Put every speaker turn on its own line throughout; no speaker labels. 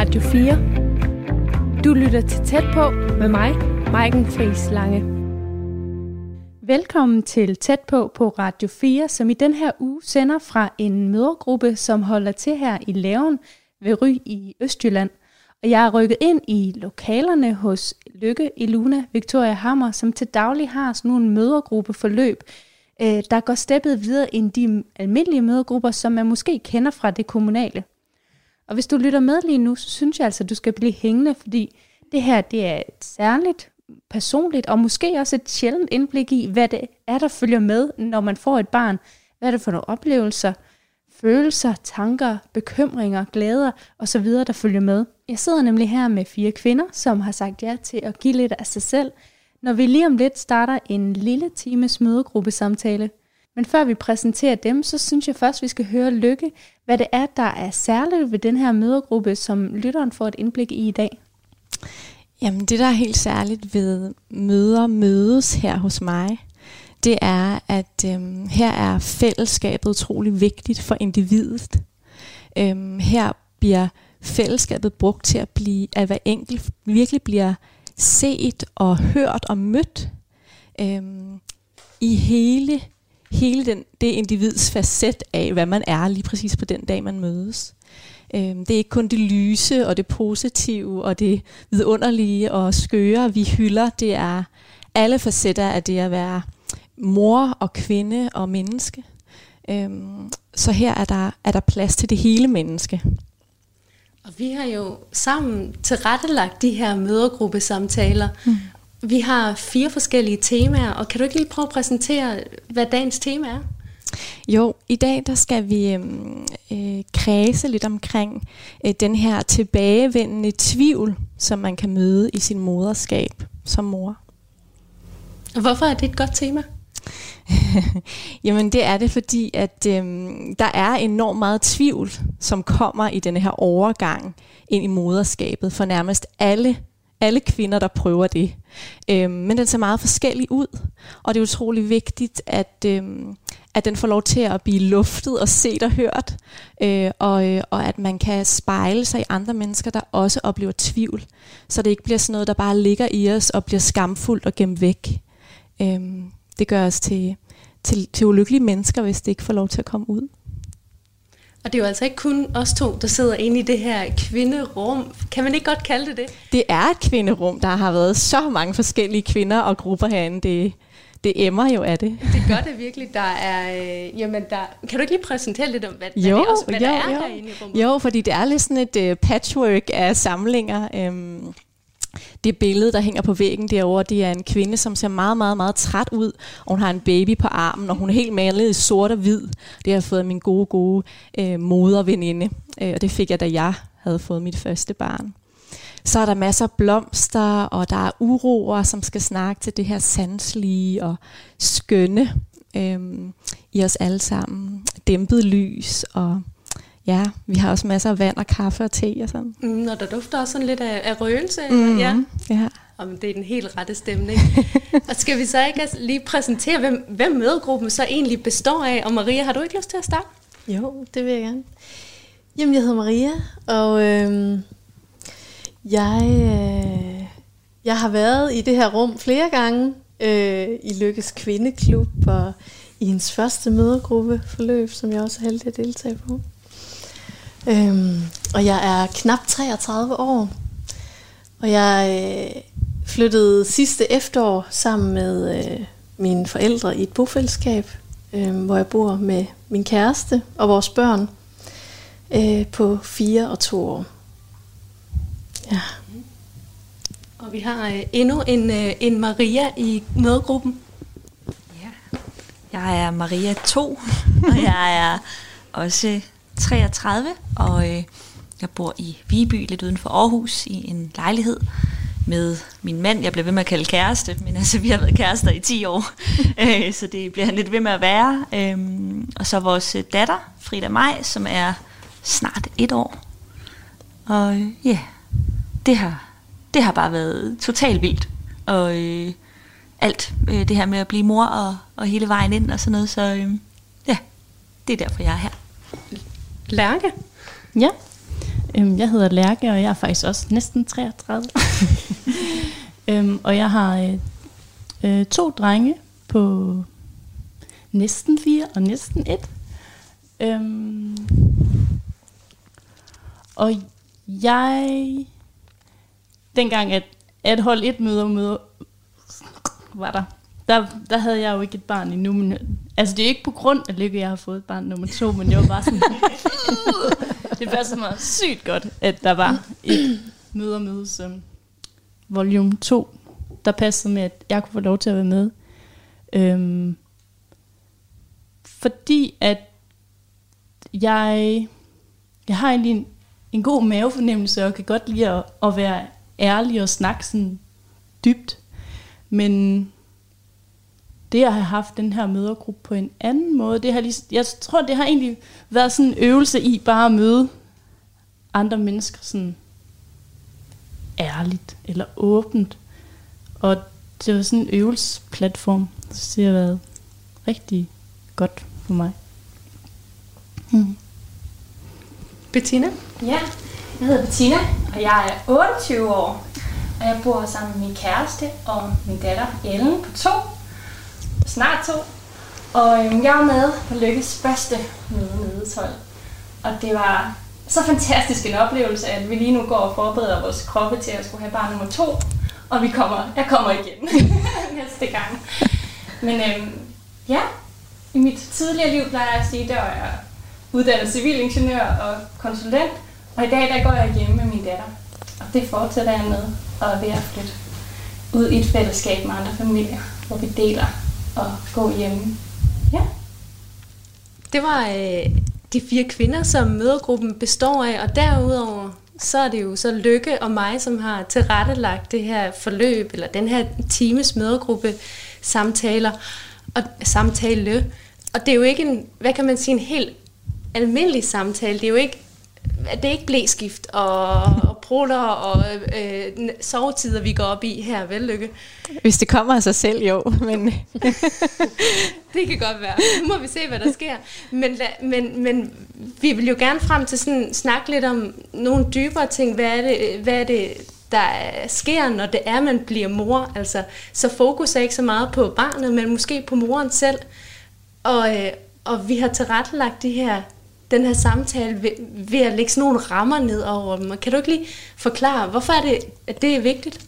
Radio 4. Du lytter til Tæt på med mig, Maiken Friis Lange. Velkommen til Tæt på på Radio 4, som i den her uge sender fra en mødergruppe, som holder til her i Laven ved Ry i Østjylland. Og jeg er rykket ind i lokalerne hos Lykke i Luna Victoria Hammer, som til daglig har sådan nogle mødergruppeforløb, øh, der går steppet videre end de almindelige mødergrupper, som man måske kender fra det kommunale. Og hvis du lytter med lige nu, så synes jeg altså, at du skal blive hængende, fordi det her det er et særligt, personligt og måske også et sjældent indblik i, hvad det er, der følger med, når man får et barn. Hvad er det for nogle oplevelser, følelser, tanker, bekymringer, glæder osv., der følger med. Jeg sidder nemlig her med fire kvinder, som har sagt ja til at give lidt af sig selv, når vi lige om lidt starter en lille times mødegruppesamtale. Men før vi præsenterer dem, så synes jeg først, vi skal høre Lykke, hvad det er, der er særligt ved den her mødergruppe, som lytteren får et indblik i i dag.
Jamen det, der er helt særligt ved møder mødes her hos mig, det er, at øhm, her er fællesskabet utrolig vigtigt for individet. Øhm, her bliver fællesskabet brugt til at blive, at hver enkelt virkelig bliver set og hørt og mødt øhm, i hele, hele den, det individs facet af, hvad man er lige præcis på den dag, man mødes. Øhm, det er ikke kun det lyse og det positive og det vidunderlige og skøre, vi hylder. Det er alle facetter af det at være mor og kvinde og menneske. Øhm, så her er der, er der plads til det hele menneske.
Og vi har jo sammen tilrettelagt de her mødergruppesamtaler. Mm. Vi har fire forskellige temaer, og kan du ikke lige prøve at præsentere, hvad dagens tema er?
Jo, i dag der skal vi øhm, øh, kredse lidt omkring øh, den her tilbagevendende tvivl, som man kan møde i sin moderskab som mor.
Hvorfor er det et godt tema?
Jamen det er det, fordi at øhm, der er enormt meget tvivl, som kommer i denne her overgang ind i moderskabet for nærmest alle alle kvinder, der prøver det. Øhm, men den ser meget forskellig ud, og det er utrolig vigtigt, at, øhm, at den får lov til at blive luftet og set og hørt, øh, og, øh, og at man kan spejle sig i andre mennesker, der også oplever tvivl, så det ikke bliver sådan noget, der bare ligger i os og bliver skamfuldt og gemt væk. Øhm, det gør os til, til, til ulykkelige mennesker, hvis det ikke får lov til at komme ud.
Og det er jo altså ikke kun os to, der sidder inde i det her kvinderum. Kan man ikke godt kalde det det?
Det er et kvinderum. Der har været så mange forskellige kvinder og grupper herinde. Det, det emmer jo af det.
Det gør det virkelig. Der er, øh, jamen der, kan du ikke lige præsentere lidt om, hvad, jo, hvad, det også, hvad jo, der er jo. herinde i rummet?
Jo, fordi det er lidt sådan et uh, patchwork af samlinger. Um, det billede, der hænger på væggen derovre, det er en kvinde, som ser meget, meget, meget træt ud, og hun har en baby på armen, og hun er helt malet i sort og hvid. Det har jeg fået af min gode, gode øh, moderveninde, øh, og det fik jeg, da jeg havde fået mit første barn. Så er der masser af blomster, og der er uroer, som skal snakke til det her sanselige og skønne øh, i os alle sammen. Dæmpet lys og Ja, vi har også masser af vand og kaffe og te og sådan.
Mm, og der dufter også sådan lidt af, af røgelse.
Mm, ja. ja.
Jamen, det er den helt rette stemning. og skal vi så ikke lige præsentere, hvem, hvem mødegruppen så egentlig består af? Og Maria, har du ikke lyst til at starte?
Jo, det vil jeg gerne. Jamen, jeg hedder Maria, og øh, jeg, øh, jeg har været i det her rum flere gange øh, i Lykkes Kvindeklub og i hendes første mødergruppe forløb, som jeg også er heldig at deltage på. Øhm, og jeg er knap 33 år. Og jeg øh, flyttede sidste efterår sammen med øh, mine forældre i et bofællesskab, øh, hvor jeg bor med min kæreste og vores børn øh, på 4 og 2 år.
Ja. Og vi har øh, endnu en, øh, en Maria i mødegruppen.
Ja. Jeg er Maria 2, og jeg er også 33, og øh, jeg bor i Viby, lidt uden for Aarhus, i en lejlighed med min mand. Jeg bliver ved med at kalde kæreste, men altså, vi har været kærester i 10 år, øh, så det bliver han lidt ved med at være. Øh, og så vores datter, Frida Maj, som er snart et år. Og øh, ja, det har, det har bare været totalt vildt. Og øh, alt øh, det her med at blive mor og, og hele vejen ind og sådan noget, så øh, ja, det er derfor, jeg er her.
Lærke?
Ja. Øhm, jeg hedder Lærke, og jeg er faktisk også næsten 33. øhm, og jeg har øh, øh, to drenge på næsten fire og næsten et. Øhm, og jeg, dengang at, at hold et møde møder var der, der, der havde jeg jo ikke et barn endnu. Men, altså det er ikke på grund af lykke, jeg har fået et barn nummer to, men det var bare sådan, det passede mig sygt godt, at der var et møde og møde som volume 2, der passede med, at jeg kunne få lov til at være med. Øhm, fordi at jeg, jeg har egentlig en, en god mavefornemmelse, og kan godt lide at, at være ærlig og snakke sådan dybt. Men det at have haft den her mødergruppe på en anden måde, det har lige, jeg tror, det har egentlig været sådan en øvelse i bare at møde andre mennesker sådan ærligt eller åbent. Og det var sådan en øvelsesplatform, så det har været rigtig godt for mig.
Mm. Bettina?
Ja, jeg hedder Bettina, og jeg er 28 år. Og jeg bor sammen med min kæreste og min datter Ellen på to. Snart to. Og øhm, jeg var med på Lykkes første møde med Og det var så fantastisk en oplevelse, at vi lige nu går og forbereder vores kroppe til at skulle have barn nummer to. Og vi kommer, jeg kommer igen næste gang. Men øhm, ja, i mit tidligere liv plejer jeg at sige, der var jeg uddannet civilingeniør og konsulent. Og i dag der går jeg hjemme med min datter. Og det fortsætter jeg med og ved at flytte ud i et fællesskab med andre familier, hvor vi deler og gå hjemme. Ja.
Det var øh, de fire kvinder, som mødergruppen består af, og derudover så er det jo så Lykke og mig, som har tilrettelagt det her forløb, eller den her times mødergruppe samtaler og samtale. Og det er jo ikke en, hvad kan man sige, en helt almindelig samtale. Det er jo ikke det er ikke blæskift og, og prutter og øh, sovetider, vi går op i her, vel, Lykke?
Hvis det kommer af sig selv, jo. Men
det kan godt være. Nu må vi se, hvad der sker. Men, men, men vi vil jo gerne frem til sådan snakke lidt om nogle dybere ting. Hvad er det, hvad er det der sker, når det er, man bliver mor? Altså, så fokus er ikke så meget på barnet, men måske på moren selv. Og, øh, og vi har tilrettelagt de her den her samtale ved, ved at lægge sådan nogle rammer ned over dem. Kan du ikke lige forklare, hvorfor er det, at det er vigtigt?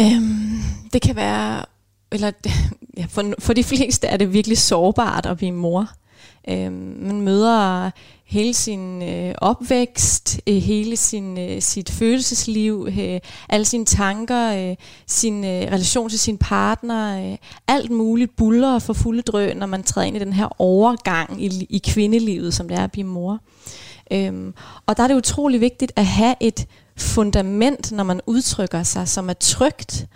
Øhm, det kan være, eller ja, for, for de fleste er det virkelig sårbart at blive mor. Øhm, man møder hele sin øh, opvækst, øh, hele sin øh, sit følelsesliv, øh, alle sine tanker, øh, sin øh, relation til sin partner, øh, alt muligt buller for fulde drøn, når man træder ind i den her overgang i, i kvindelivet, som det er at blive mor. Øhm, og der er det utrolig vigtigt at have et fundament, når man udtrykker sig, som er trygt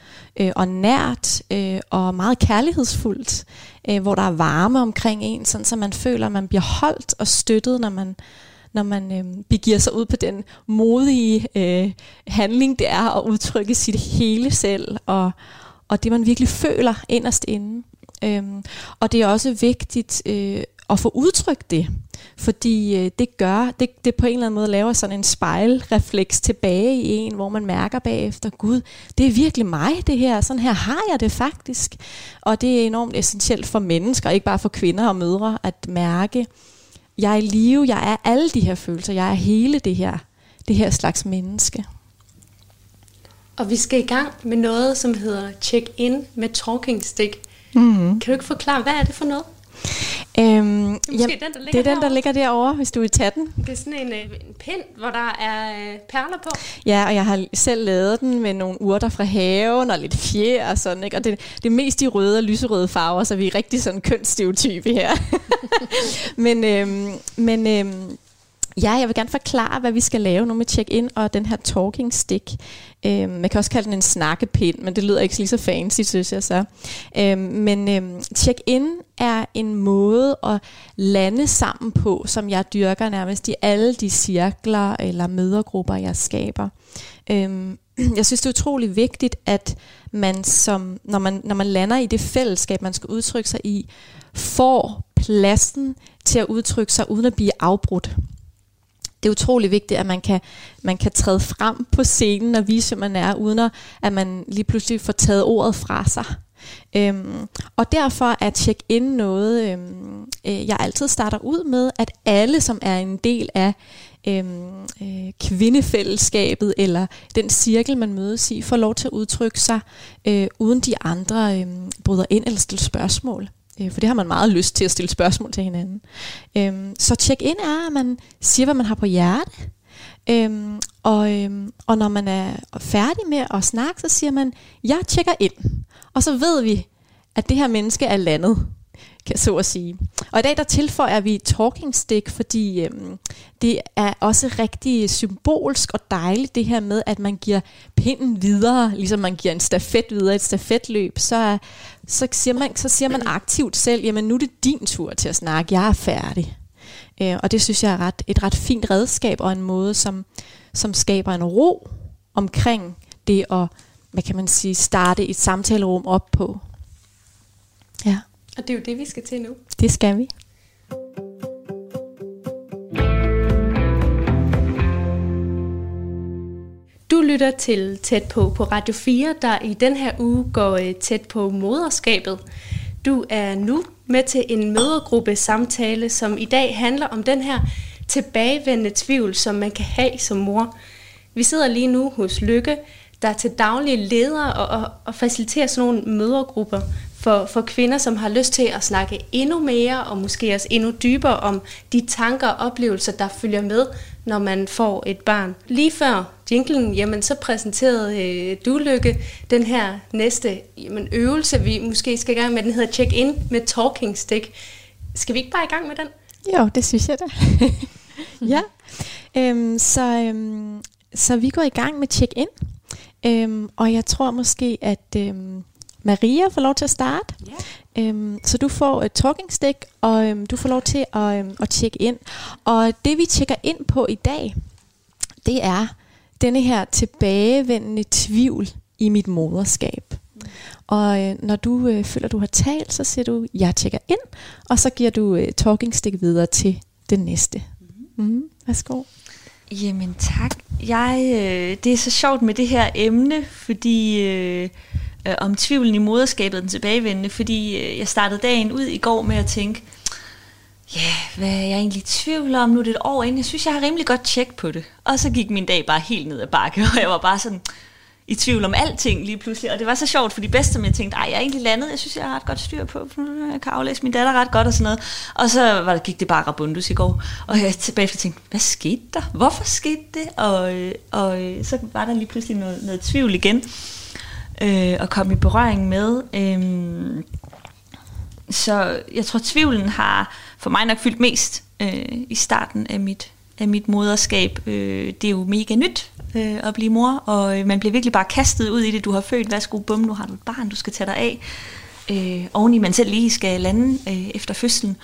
øh, og nært øh, og meget kærlighedsfuldt, øh, hvor der er varme omkring en, sådan så man føler, at man bliver holdt og støttet, når man når man øh, begiver sig ud på den modige øh, handling, det er at udtrykke sit hele selv, og, og det man virkelig føler inderst inde. Øhm, og det er også vigtigt øh, at få udtrykt det. Fordi øh, det gør, det, det på en eller anden måde laver sådan en spejlrefleks tilbage i en, hvor man mærker bagefter, Gud, det er virkelig mig det her, sådan her har jeg det faktisk. Og det er enormt essentielt for mennesker, ikke bare for kvinder og mødre, at mærke, jeg er i live, jeg er alle de her følelser, jeg er hele det her, det her slags menneske.
Og vi skal i gang med noget, som hedder check-in med talking stick. Mm-hmm. Kan du ikke forklare, hvad er det for noget?
Øhm, det, er jamen, den, der ligger det er den, der ligger derovre, hvis du vil tage den.
Det er sådan en, øh, en pind, hvor der er øh, perler på.
Ja, og jeg har selv lavet den med nogle urter fra haven og lidt fjer og sådan, ikke? Og det, det er mest de røde og lyserøde farver, så vi er rigtig sådan kønsstereotype her. men øhm, men øhm, Ja, jeg vil gerne forklare, hvad vi skal lave nu med check-in og den her talking stick. Øhm, man kan også kalde den en snakkepind, men det lyder ikke lige så fancy, synes jeg så. Øhm, men øhm, check-in er en måde at lande sammen på, som jeg dyrker nærmest i alle de cirkler eller mødergrupper, jeg skaber. Øhm, jeg synes, det er utrolig vigtigt, at man, som, når, man, når man lander i det fællesskab, man skal udtrykke sig i, får pladsen til at udtrykke sig uden at blive afbrudt det er utrolig vigtigt, at man kan, man kan træde frem på scenen og vise, hvem man er, uden at man lige pludselig får taget ordet fra sig. Øhm, og derfor er check-in noget, øhm, øh, jeg altid starter ud med, at alle, som er en del af øhm, øh, kvindefællesskabet eller den cirkel, man mødes i, får lov til at udtrykke sig, øh, uden de andre øhm, bryder ind eller stiller spørgsmål. Øh, for det har man meget lyst til at stille spørgsmål til hinanden. Øh, så check-in er, at man siger, hvad man har på hjerte. Øhm, og, øhm, og når man er færdig med at snakke, så siger man, jeg tjekker ind. Og så ved vi, at det her menneske er landet kan så at sige. Og i dag der tilføjer vi talking stick, fordi øhm, det er også rigtig symbolsk og dejligt det her med, at man giver pinden videre, ligesom man giver en stafet videre, et stafetløb, så, så, siger man, så siger man aktivt selv, jamen nu er det din tur til at snakke, jeg er færdig. Øh, og det synes jeg er ret, et ret fint redskab og en måde, som, som skaber en ro omkring det at, hvad kan man sige, starte et samtalerum op på.
Og det er jo det, vi skal til nu.
Det skal vi.
Du lytter til Tæt på på Radio 4, der i den her uge går øh, tæt på moderskabet. Du er nu med til en mødergruppe samtale, som i dag handler om den her tilbagevendende tvivl, som man kan have som mor. Vi sidder lige nu hos Lykke, der til daglig leder og, og, og faciliterer sådan nogle mødergrupper for, for kvinder, som har lyst til at snakke endnu mere og måske også endnu dybere om de tanker og oplevelser, der følger med, når man får et barn. Lige før jinglen, jamen så præsenterede øh, du, Lykke, den her næste jamen, øvelse, vi måske skal i gang med. Den hedder Check In med Talking Stick. Skal vi ikke bare i gang med den?
Jo, det synes jeg da. ja, øhm, så, øhm, så vi går i gang med Check In. Øhm, og jeg tror måske, at øhm, Maria får lov til at starte. Yeah. Øhm, så du får et talking stick, og øhm, du får lov til at, øhm, at tjekke ind. Og det vi tjekker ind på i dag, det er denne her tilbagevendende tvivl i mit moderskab. Mm. Og øh, når du øh, føler, du har talt, så siger du, jeg tjekker ind, og så giver du øh, talking stick videre til den næste. Mm. Mm, værsgo.
Jamen tak. Jeg, øh, det er så sjovt med det her emne, fordi... Øh, øh, om tvivlen i moderskabet, den tilbagevendende, fordi øh, jeg startede dagen ud i går med at tænke, ja, yeah, hvad er jeg egentlig i tvivl om? Nu er det et år inden. Jeg synes, jeg har rimelig godt tjek på det. Og så gik min dag bare helt ned ad bakke, og jeg var bare sådan i tvivl om alting lige pludselig. Og det var så sjovt, fordi bedste som jeg tænkte, ej, jeg er egentlig landet. Jeg synes, jeg har ret godt styr på. Jeg kan aflæse min datter ret godt og sådan noget. Og så var det, gik det bare rabundus i går. Og jeg tilbage og tænkte, hvad skete der? Hvorfor skete det? Og, øh, og øh, så var der lige pludselig noget, noget tvivl igen øh, at komme i berøring med. Øh, så jeg tror, tvivlen har for mig nok fyldt mest øh, i starten af mit, af mit moderskab. Øh, det er jo mega nyt øh, at blive mor, og øh, man bliver virkelig bare kastet ud i det. Du har født, værsgo, bum, nu har du et barn, du skal tage dig af. Øh, oveni man selv lige skal lande øh, efter fødslen.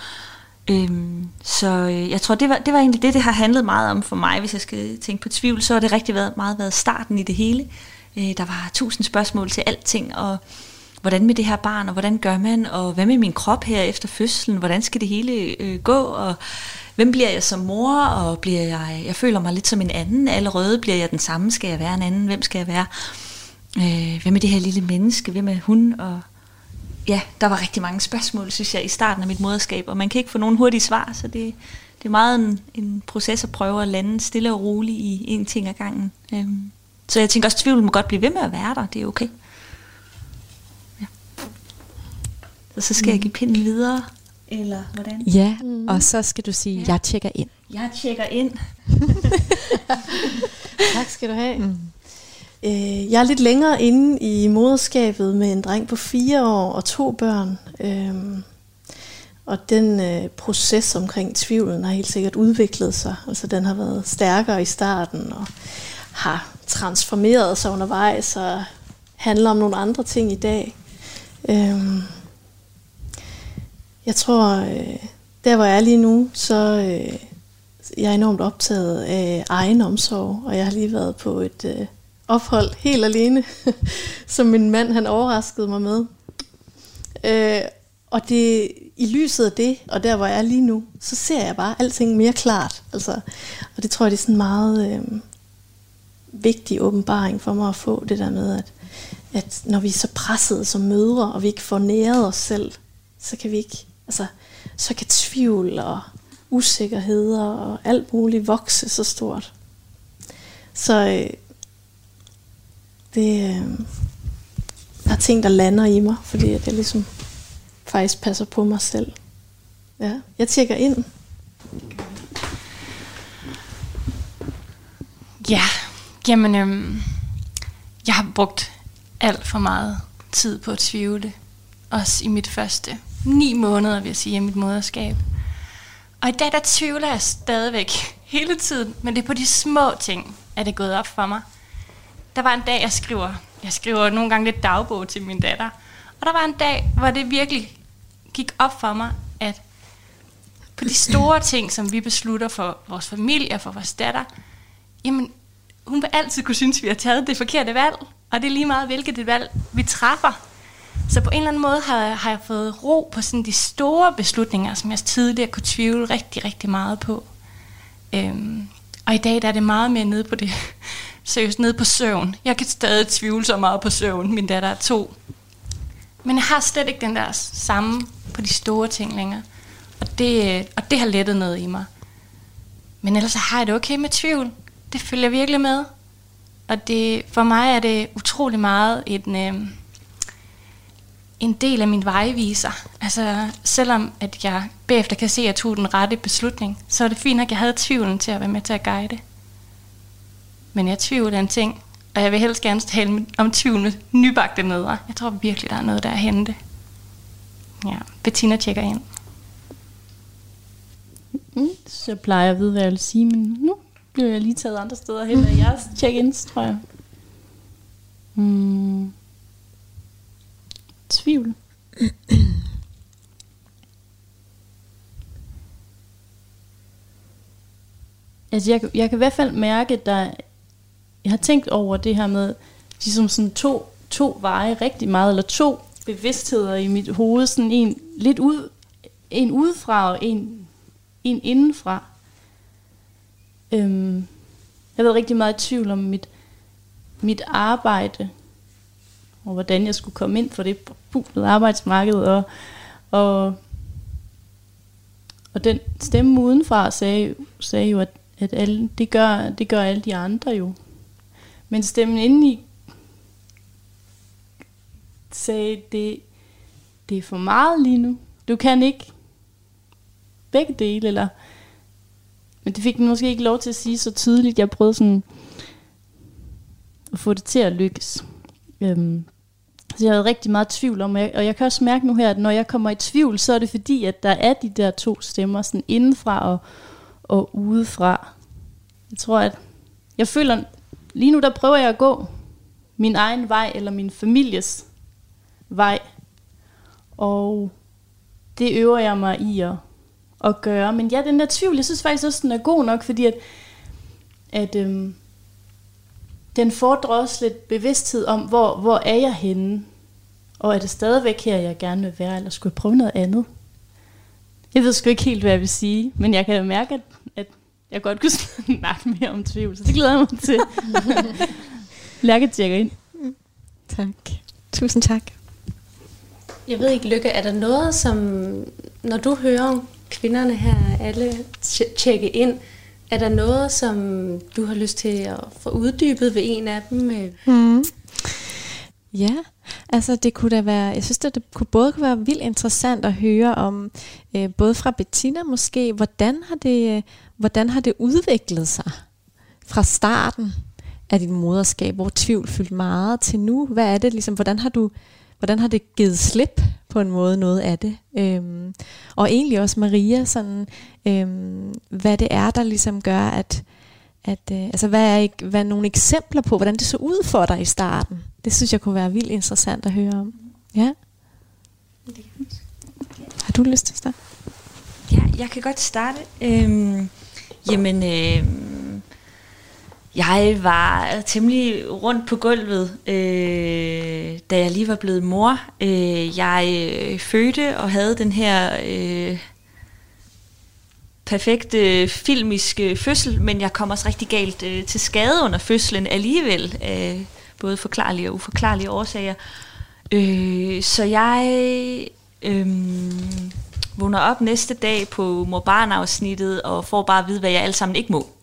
Øhm, så øh, jeg tror, det var, det var egentlig det, det har handlet meget om for mig. Hvis jeg skal tænke på tvivl, så har det rigtig været, meget været starten i det hele. Øh, der var tusind spørgsmål til alting, og hvordan med det her barn, og hvordan gør man, og hvad med min krop her efter fødslen, hvordan skal det hele øh, gå, og hvem bliver jeg som mor, og bliver jeg, jeg føler mig lidt som en anden? Allerede, bliver jeg den samme, skal jeg være en anden, hvem skal jeg være, øh, hvem er det her lille menneske, hvem er hun, og ja, der var rigtig mange spørgsmål, synes jeg, i starten af mit moderskab, og man kan ikke få nogen hurtige svar, så det, det er meget en, en proces at prøve at lande stille og roligt i en ting ad gangen. Øhm, så jeg tænker også, at tvivl må godt blive ved med at være der. Det er okay. Ja. Så, så skal mm. jeg give pinden videre, eller hvordan?
Ja, mm. og så skal du sige, ja. jeg tjekker ind.
Jeg tjekker ind.
tak skal du have. Mm. Øh, jeg er lidt længere inde i moderskabet med en dreng på fire år og to børn. Øhm, og den øh, proces omkring tvivlen har helt sikkert udviklet sig. Altså den har været stærkere i starten og har transformeret sig undervejs og handler om nogle andre ting i dag. Øhm, jeg tror, øh, der hvor jeg er lige nu, så øh, jeg er enormt optaget af egen omsorg, og jeg har lige været på et øh, ophold helt alene, som min mand han overraskede mig med. Øh, og det, i lyset af det, og der hvor jeg er lige nu, så ser jeg bare alting mere klart. Altså, og det tror jeg, det er sådan meget øh, vigtig åbenbaring for mig at få, det der med, at, at når vi er så pressede som mødre, og vi ikke får næret os selv, så kan vi ikke, altså, så kan tvivl og usikkerheder og alt muligt vokse så stort. Så øh, det øh, der er ting, der lander i mig, fordi at jeg ligesom faktisk passer på mig selv. Ja, jeg tjekker ind.
Ja, jamen, øhm, jeg har brugt alt for meget tid på at tvivle. Også i mit første ni måneder, vil jeg sige, af mit moderskab. Og i dag, der tvivler jeg stadigvæk hele tiden, men det er på de små ting, at det er gået op for mig. Der var en dag, jeg skriver, jeg skriver nogle gange lidt dagbog til min datter, og der var en dag, hvor det virkelig gik op for mig, at på de store ting, som vi beslutter for vores familie og for vores datter, jamen, hun vil altid kunne synes, at vi har taget det forkerte valg, og det er lige meget, hvilket det valg, vi træffer. Så på en eller anden måde har, har jeg fået ro på sådan de store beslutninger, som jeg tidligere kunne tvivle rigtig, rigtig meget på. Øhm, og i dag der er det meget mere nede på det, seriøst nede på søvn. Jeg kan stadig tvivle så meget på søvn, min datter er to. Men jeg har slet ikke den der samme på de store ting længere. Og det, og det har lettet noget i mig. Men ellers har jeg det okay med tvivl. Det følger virkelig med. Og det, for mig er det utrolig meget en, øh, en del af min vejviser. Altså, selvom at jeg bagefter kan se, at jeg tog den rette beslutning, så er det fint, at jeg havde tvivlen til at være med til at guide. Men jeg tvivler en ting, og jeg vil helst gerne tale om tvivl med nybagte mødre. Jeg tror virkelig, der er noget, der er at hente. Ja, Bettina tjekker ind.
Mm, så plejer jeg at vide, hvad jeg vil sige, men nu bliver jeg lige taget andre steder hen af jeres check-ins, tror jeg. Mm. Tvivl. altså jeg, jeg kan i hvert fald mærke, at der, jeg har tænkt over det her med, ligesom sådan to, to veje rigtig meget, eller to bevidstheder i mit hoved, sådan en lidt ud, en udefra og en, en indenfra. Øhm, jeg har været rigtig meget i tvivl om mit, mit arbejde, og hvordan jeg skulle komme ind for det bulede arbejdsmarked, og, og, og den stemme udenfra sagde, sagde jo, at, at alle, det, gør, det gør alle de andre jo. Men stemmen indeni sagde, det, det er for meget lige nu. Du kan ikke begge dele, eller... Men det fik den måske ikke lov til at sige så tydeligt. Jeg prøvede sådan at få det til at lykkes. Øhm, så jeg havde rigtig meget tvivl om, og jeg, og jeg kan også mærke nu her, at når jeg kommer i tvivl, så er det fordi, at der er de der to stemmer, sådan indenfra og, og udefra. Jeg tror, at jeg føler, lige nu der prøver jeg at gå min egen vej, eller min families vej. Og det øver jeg mig i at, at gøre. Men ja, den der tvivl, jeg synes faktisk også, den er god nok, fordi at, at øhm, den fordrer også lidt bevidsthed om, hvor, hvor er jeg henne? Og er det stadigvæk her, jeg gerne vil være, eller skulle jeg prøve noget andet? Jeg ved sgu ikke helt, hvad jeg vil sige, men jeg kan mærke, at, at jeg godt kunne snakke mere om tvivl, så det glæder jeg mig til. Lærke tjekker ind.
Tak. Tusind tak.
Jeg ved ikke, Lykke, er der noget, som når du hører kvinderne her alle tjekke ind, er der noget, som du har lyst til at få uddybet ved en af dem? Øh?
Mm. Ja, altså det kunne da være, jeg synes, at det kunne både kunne være vildt interessant at høre om, øh, både fra Bettina måske, hvordan har, det, øh, hvordan har det udviklet sig fra starten af dit moderskab, hvor tvivl fyldt meget til nu? Hvad er det ligesom, hvordan har du, hvordan har det givet slip på en måde noget af det? Øhm, og egentlig også Maria, sådan, øhm, hvad det er, der ligesom gør, at, at øh, altså hvad er, hvad er nogle eksempler på, hvordan det så ud for dig i starten? Det synes jeg kunne være vildt interessant at høre om. Ja? Har du lyst til at starte?
Ja, jeg kan godt starte. Øhm, jamen, øhm, jeg var temmelig rundt på gulvet, øh, da jeg lige var blevet mor. Øh, jeg øh, fødte og havde den her øh, perfekte øh, filmiske øh, fødsel, men jeg kom også rigtig galt øh, til skade under fødslen alligevel, af både forklarlige og uforklarlige årsager. Øh, så jeg øh, vågner op næste dag på morbarn og får bare at vide, hvad jeg alt sammen ikke må.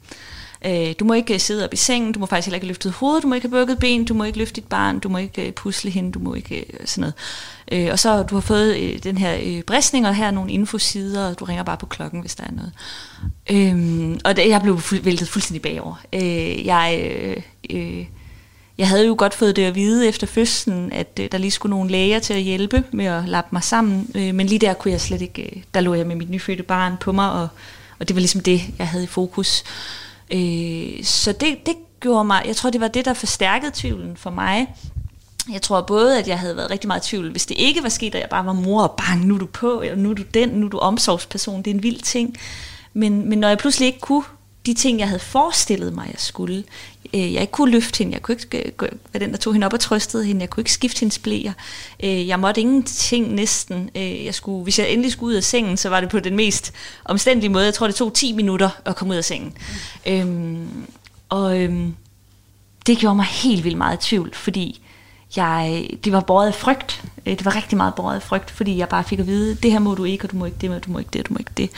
Øh, du må ikke øh, sidde op i sengen, du må faktisk heller ikke løfte hovedet, du må ikke have bukket ben, du må ikke løfte dit barn, du må ikke øh, pusle hende, du må ikke øh, sådan noget. Øh, og så du har fået øh, den her øh, bristning, og her er nogle infosider, og du ringer bare på klokken, hvis der er noget. Øh, og det, jeg blev fu- væltet fuldstændig bagover. Øh, jeg... Øh, øh, jeg havde jo godt fået det at vide efter fødslen, at øh, der lige skulle nogle læger til at hjælpe med at lappe mig sammen, øh, men lige der kunne jeg slet ikke, øh, der lå jeg med mit nyfødte barn på mig, og, og det var ligesom det, jeg havde i fokus. Øh, så det, det gjorde mig, jeg tror det var det, der forstærkede tvivlen for mig. Jeg tror både, at jeg havde været rigtig meget i tvivl, hvis det ikke var sket, at jeg bare var mor, og bang, nu er du på, eller nu er du den, nu er du omsorgsperson, det er en vild ting. Men, men når jeg pludselig ikke kunne de ting, jeg havde forestillet mig, jeg skulle. Øh, jeg ikke kunne løfte hende, jeg kunne ikke øh, være den, der tog hende op og trøstede hende, jeg kunne ikke skifte hendes blæer. Øh, jeg måtte ingenting næsten. Jeg skulle, hvis jeg endelig skulle ud af sengen, så var det på den mest omstændelige måde. Jeg tror, det tog 10 minutter at komme ud af sengen. Mm. Øhm, og øhm, det gjorde mig helt vildt meget i tvivl, fordi jeg, det var båret af frygt. Øh, det var rigtig meget båret af frygt, fordi jeg bare fik at vide, det her må du ikke, og du må ikke det, og du må ikke det, og du må ikke det.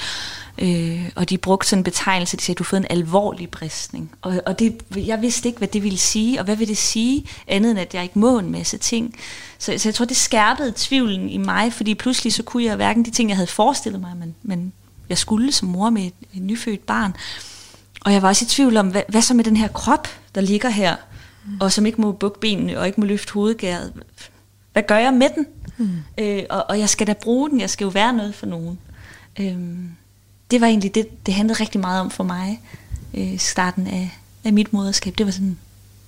Øh, og de brugte sådan en betegnelse, de sagde, du har fået en alvorlig bristning. Og, og det, jeg vidste ikke, hvad det ville sige, og hvad vil det sige, andet end at jeg ikke må en masse ting. Så, så jeg tror, det skærpede tvivlen i mig, fordi pludselig så kunne jeg hverken de ting, jeg havde forestillet mig, men, men jeg skulle som mor med et, et nyfødt barn. Og jeg var også i tvivl om, hvad, hvad så med den her krop, der ligger her, mm. og som ikke må bukke benene, og ikke må løfte hovedgæret. Hvad gør jeg med den? Mm. Øh, og, og jeg skal da bruge den, jeg skal jo være noget for nogen. Øh, det var egentlig det, det handlede rigtig meget om for mig, øh, starten af, af mit moderskab. Det var, sådan,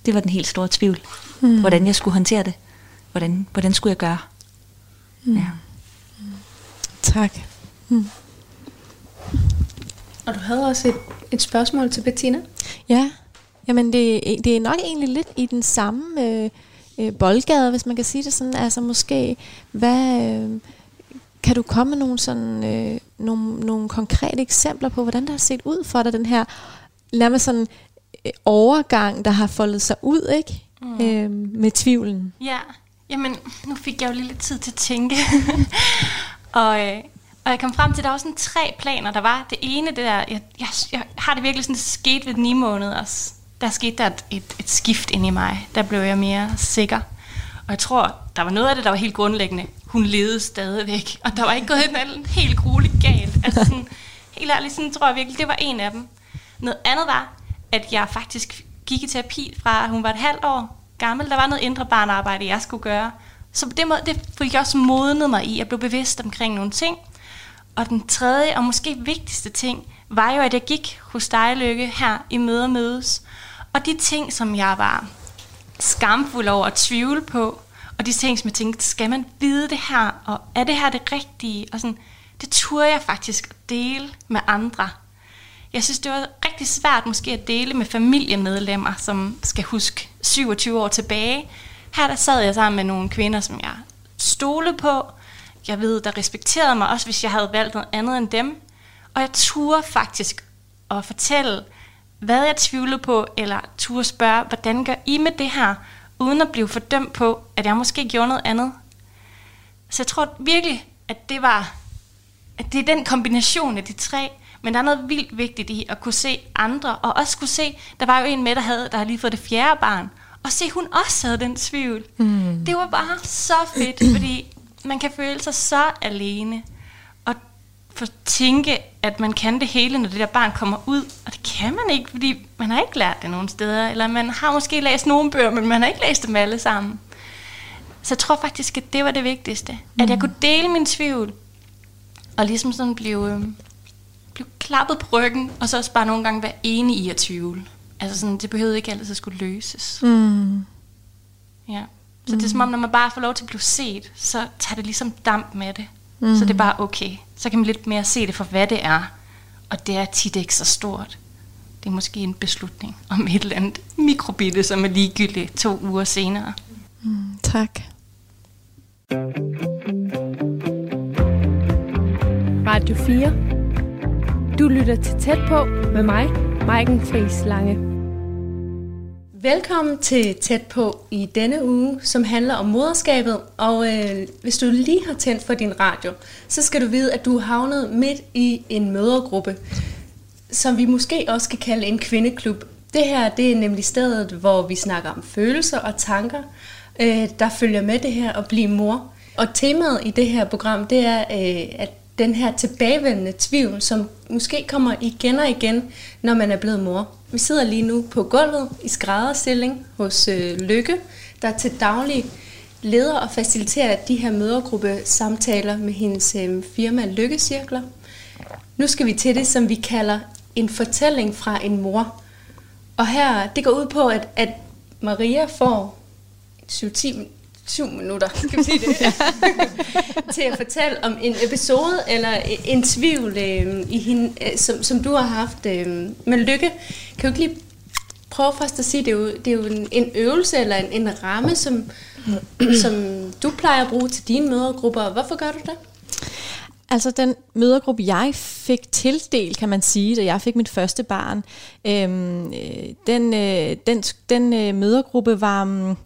det var den helt store tvivl, mm. hvordan jeg skulle håndtere det. Hvordan, hvordan skulle jeg gøre? Mm. Ja.
Tak. Mm.
Og du havde også et, et spørgsmål til Bettina?
Ja, Jamen det, det er nok egentlig lidt i den samme øh, øh, boldgade, hvis man kan sige det sådan. Altså måske, hvad... Øh, kan du komme med nogle, sådan, øh, nogle, nogle konkrete eksempler på, hvordan det har set ud for dig, den her nærmest sådan øh, overgang, der har foldet sig ud, ikke? Mm. Øh, med tvivlen.
Ja, jamen nu fik jeg jo lige lidt tid til at tænke. og, øh, og jeg kom frem til, at der var sådan tre planer. Der var det ene, det der, jeg, jeg, jeg har det virkelig sådan, det skete ved ni måneder. Der skete der et, et, et skift ind i mig. Der blev jeg mere sikker. Og jeg tror, der var noget af det, der var helt grundlæggende. Hun levede stadigvæk, og der var ikke gået en helt grueligt galt. Altså sådan, helt ærligt, sådan tror jeg virkelig, det var en af dem. Noget andet var, at jeg faktisk gik i terapi fra, at hun var et halvt år gammel. Der var noget indre barnarbejde, jeg skulle gøre. Så på den måde, det fik jeg også modnet mig i. Jeg blev bevidst omkring nogle ting. Og den tredje og måske vigtigste ting, var jo, at jeg gik hos dig, Lykke, her i Møder Mødes. Og de ting, som jeg var skamfuld over at tvivle på, og de ting, som jeg tænkte, skal man vide det her, og er det her det rigtige? Og sådan, det turde jeg faktisk at dele med andre. Jeg synes, det var rigtig svært måske at dele med familiemedlemmer, som skal huske 27 år tilbage. Her der sad jeg sammen med nogle kvinder, som jeg stolede på. Jeg ved, der respekterede mig, også hvis jeg havde valgt noget andet end dem. Og jeg turde faktisk at fortælle, hvad jeg tvivlede på, eller turde spørge, hvordan gør I med det her, uden at blive fordømt på, at jeg måske gjorde noget andet. Så jeg tror virkelig, at det var, at det er den kombination af de tre, men der er noget vildt vigtigt i at kunne se andre, og også kunne se, der var jo en med, der havde, der havde lige fået det fjerde barn, og se, hun også havde den tvivl. Mm. Det var bare så fedt, fordi man kan føle sig så alene for tænke, at man kan det hele, når det der barn kommer ud. Og det kan man ikke, fordi man har ikke lært det nogen steder. Eller man har måske læst nogle bøger, men man har ikke læst dem alle sammen. Så jeg tror faktisk, at det var det vigtigste. Mm. At jeg mm. kunne dele min tvivl. Og ligesom sådan blive, øh, blive klappet på ryggen. Og så også bare nogle gange være enig i at tvivle. Altså sådan, det behøvede ikke altid at skulle løses. Mm. Ja. Så mm. det er som om, når man bare får lov til at blive set, så tager det ligesom damp med det. Mm. Så det er bare okay. Så kan man lidt mere se det for, hvad det er. Og det er tit ikke så stort. Det er måske en beslutning om et eller andet mikrobitte, som er ligegyldigt to uger senere.
Mm, tak.
Radio 4. Du lytter til Tæt på med mig, Maiken Friis Lange. Velkommen til Tæt på i denne uge, som handler om moderskabet. Og øh, hvis du lige har tændt for din radio, så skal du vide, at du er havnet midt i en mødergruppe, som vi måske også kan kalde en kvindeklub. Det her det er nemlig stedet, hvor vi snakker om følelser og tanker, øh, der følger med det her at blive mor. Og temaet i det her program, det er, øh, at den her tilbagevendende tvivl, som måske kommer igen og igen, når man er blevet mor. Vi sidder lige nu på gulvet i skrædderstilling hos øh, Lykke, der til daglig leder og faciliterer de her mødergruppe samtaler med hendes øh, firma Lykkecirkler. Nu skal vi til det, som vi kalder en fortælling fra en mor. Og her, det går ud på, at, at Maria får 7-10 7 minutter, skal vi sige det, til at fortælle om en episode eller en tvivl, øh, i hende, øh, som, som du har haft. Øh, men Lykke, kan du ikke lige prøve først at sige, det er jo, det er jo en, en øvelse eller en, en ramme, som, som du plejer at bruge til dine mødergrupper. Hvorfor gør du det?
Altså den mødergruppe, jeg fik tildelt, kan man sige, da jeg fik mit første barn, øhm, øh, den, øh, den, den øh, mødergruppe var... Øh,